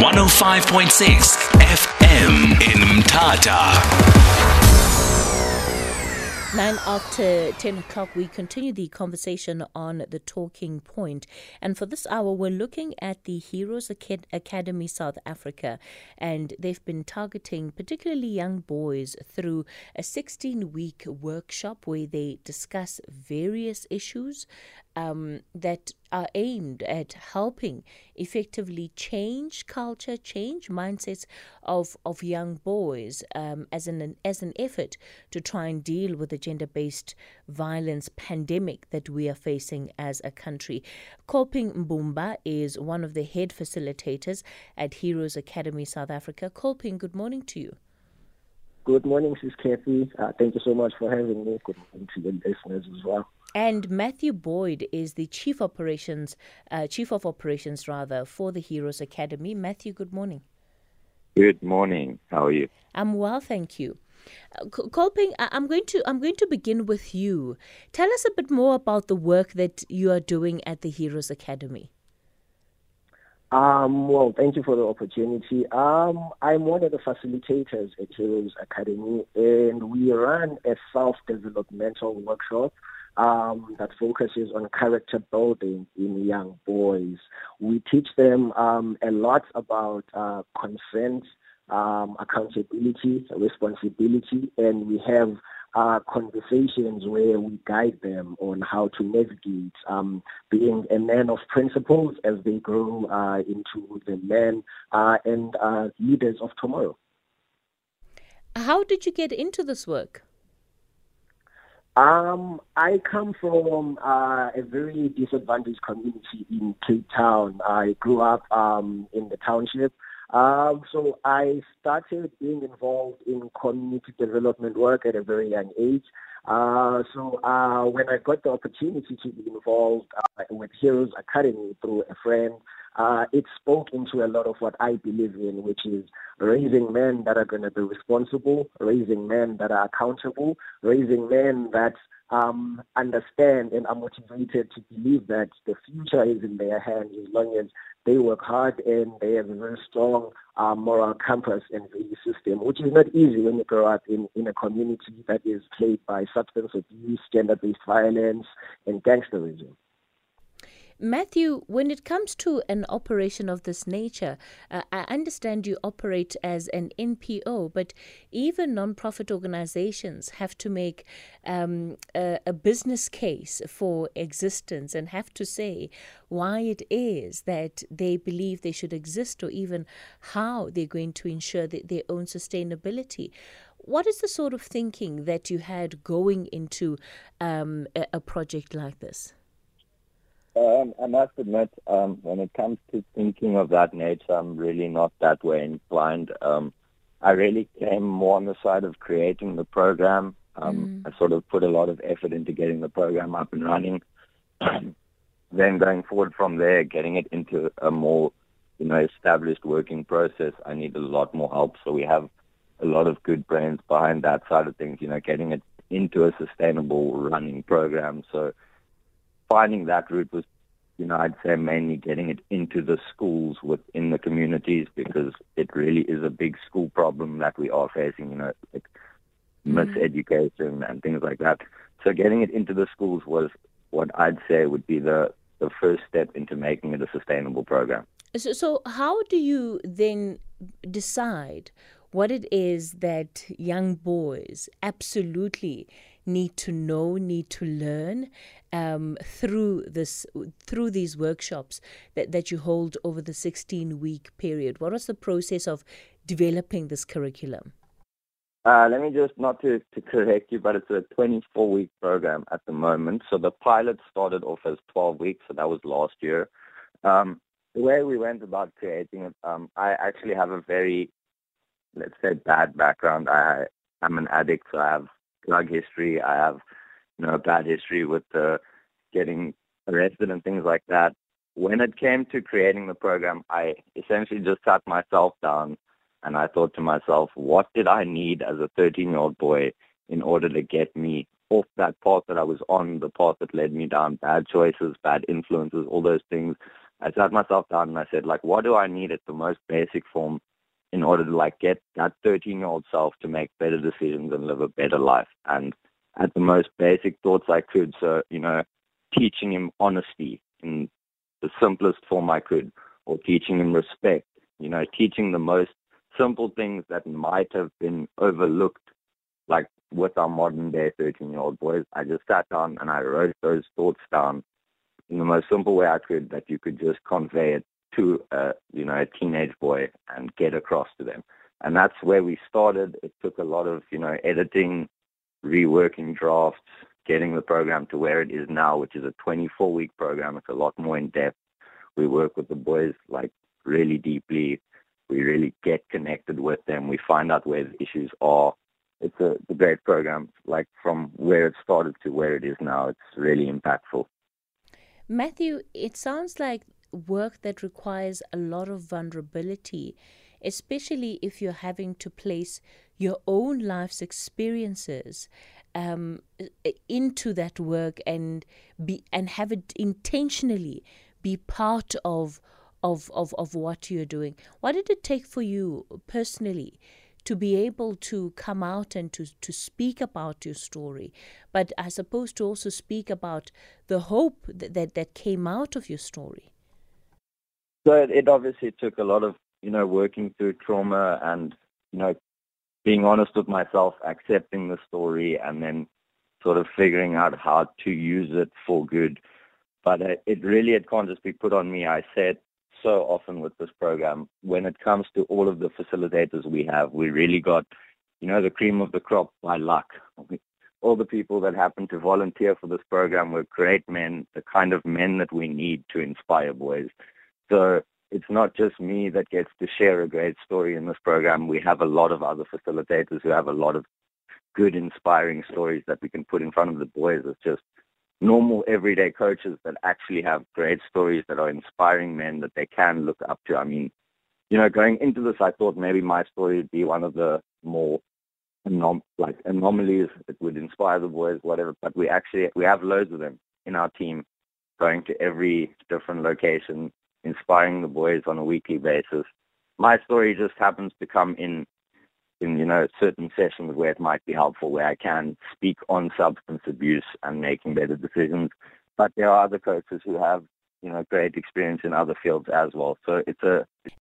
105.6 FM in Mtata. Nine after 10 o'clock, we continue the conversation on the talking point. And for this hour, we're looking at the Heroes Academy South Africa. And they've been targeting particularly young boys through a 16 week workshop where they discuss various issues um, that are aimed at helping effectively change culture, change mindsets of, of young boys um, as, an, as an effort to try and deal with the gender based violence pandemic that we are facing as a country. Kolping Mbumba is one of the head facilitators at Heroes Academy South Africa. Kolping, good morning to you. Good morning, Sis Kathy. Uh, thank you so much for having me. Good morning to the listeners as well. And Matthew Boyd is the chief operations, uh, chief of operations rather, for the Heroes Academy. Matthew, good morning. Good morning. How are you? I'm well, thank you. Uh, Kolping, I'm going to I'm going to begin with you. Tell us a bit more about the work that you are doing at the Heroes Academy. Um, well, thank you for the opportunity. Um, I'm one of the facilitators at Heroes Academy, and we run a self-developmental workshop um, that focuses on character building in young boys. We teach them um, a lot about uh, consent, um, accountability, responsibility, and we have uh, conversations where we guide them on how to navigate um, being a man of principles as they grow uh, into the men uh, and uh, leaders of tomorrow. How did you get into this work? Um, I come from uh, a very disadvantaged community in Cape Town. I grew up um, in the township. Um, so I started being involved in community development work at a very young age. Uh, so uh, when I got the opportunity to be involved uh, with Heroes Academy through a friend, uh, it spoke into a lot of what I believe in, which is raising men that are going to be responsible, raising men that are accountable, raising men that um, understand and are motivated to believe that the future is in their hands as long as they work hard and they have a very strong uh, moral compass and value system, which is not easy when you grow up in, in a community that is plagued by substance abuse, gender-based violence, and gangsterism. Matthew, when it comes to an operation of this nature, uh, I understand you operate as an NPO, but even non-profit organizations have to make um, a, a, business case for existence and have to say why it is that they believe they should exist or even how they're going to ensure that their own sustainability. What is the sort of thinking that you had going into um, a, a project like this? Um, I must admit, um, when it comes to thinking of that nature, I'm really not that way inclined. Um, I really came more on the side of creating the program. Um, mm. I sort of put a lot of effort into getting the program up and running. then going forward from there, getting it into a more, you know, established working process, I need a lot more help. So we have a lot of good brains behind that side of things, you know, getting it into a sustainable running program. So finding that route was, you know, I'd say mainly getting it into the schools within the communities because it really is a big school problem that we are facing, you know, like mm-hmm. miseducation and things like that. So getting it into the schools was what I'd say would be the, the first step into making it a sustainable program. So, so how do you then decide what it is that young boys absolutely need to know, need to learn um, through this through these workshops that, that you hold over the 16 week period? What was the process of developing this curriculum? Uh, let me just not to, to correct you, but it's a 24 week program at the moment. So the pilot started off as 12 weeks, so that was last year. Um, the way we went about creating it, um, I actually have a very, let's say, bad background. I I'm an addict, so I have drug history. I have, you know, a bad history with uh, getting arrested and things like that. When it came to creating the program, I essentially just sat myself down and I thought to myself, what did I need as a 13 year old boy in order to get me off that path that I was on, the path that led me down bad choices, bad influences, all those things I sat myself down and I said, like, what do I need at the most basic form in order to like get that 13 year old self to make better decisions and live a better life? And at the most basic thoughts I could. So, you know, teaching him honesty in the simplest form I could, or teaching him respect, you know, teaching the most simple things that might have been overlooked, like with our modern day 13 year old boys. I just sat down and I wrote those thoughts down in the most simple way I could that you could just convey it to a you know a teenage boy and get across to them. And that's where we started. It took a lot of you know editing, reworking drafts, getting the program to where it is now, which is a 24 week program. It's a lot more in depth. We work with the boys like really deeply. We really get connected with them. We find out where the issues are. It's a, it's a great program. Like from where it started to where it is now, it's really impactful. Matthew, it sounds like work that requires a lot of vulnerability, especially if you're having to place your own life's experiences um, into that work and be and have it intentionally be part of of of of what you're doing. What did it take for you personally to be able to come out and to, to speak about your story, but I suppose to also speak about the hope that, that, that came out of your story. So it, it obviously took a lot of, you know, working through trauma and, you know, being honest with myself, accepting the story, and then sort of figuring out how to use it for good. But it, it really, it can't just be put on me. I said so often with this program. When it comes to all of the facilitators we have, we really got, you know, the cream of the crop by luck. All the people that happen to volunteer for this program were great men, the kind of men that we need to inspire boys. So it's not just me that gets to share a great story in this program. We have a lot of other facilitators who have a lot of good, inspiring stories that we can put in front of the boys. It's just normal everyday coaches that actually have great stories that are inspiring men that they can look up to. I mean, you know, going into this, I thought maybe my story would be one of the more anom- like anomalies that would inspire the boys, whatever. But we actually we have loads of them in our team, going to every different location, inspiring the boys on a weekly basis. My story just happens to come in in you know certain sessions where it might be helpful, where I can speak on substance abuse and making better decisions. But there are other coaches who have you know great experience in other fields as well. So it's a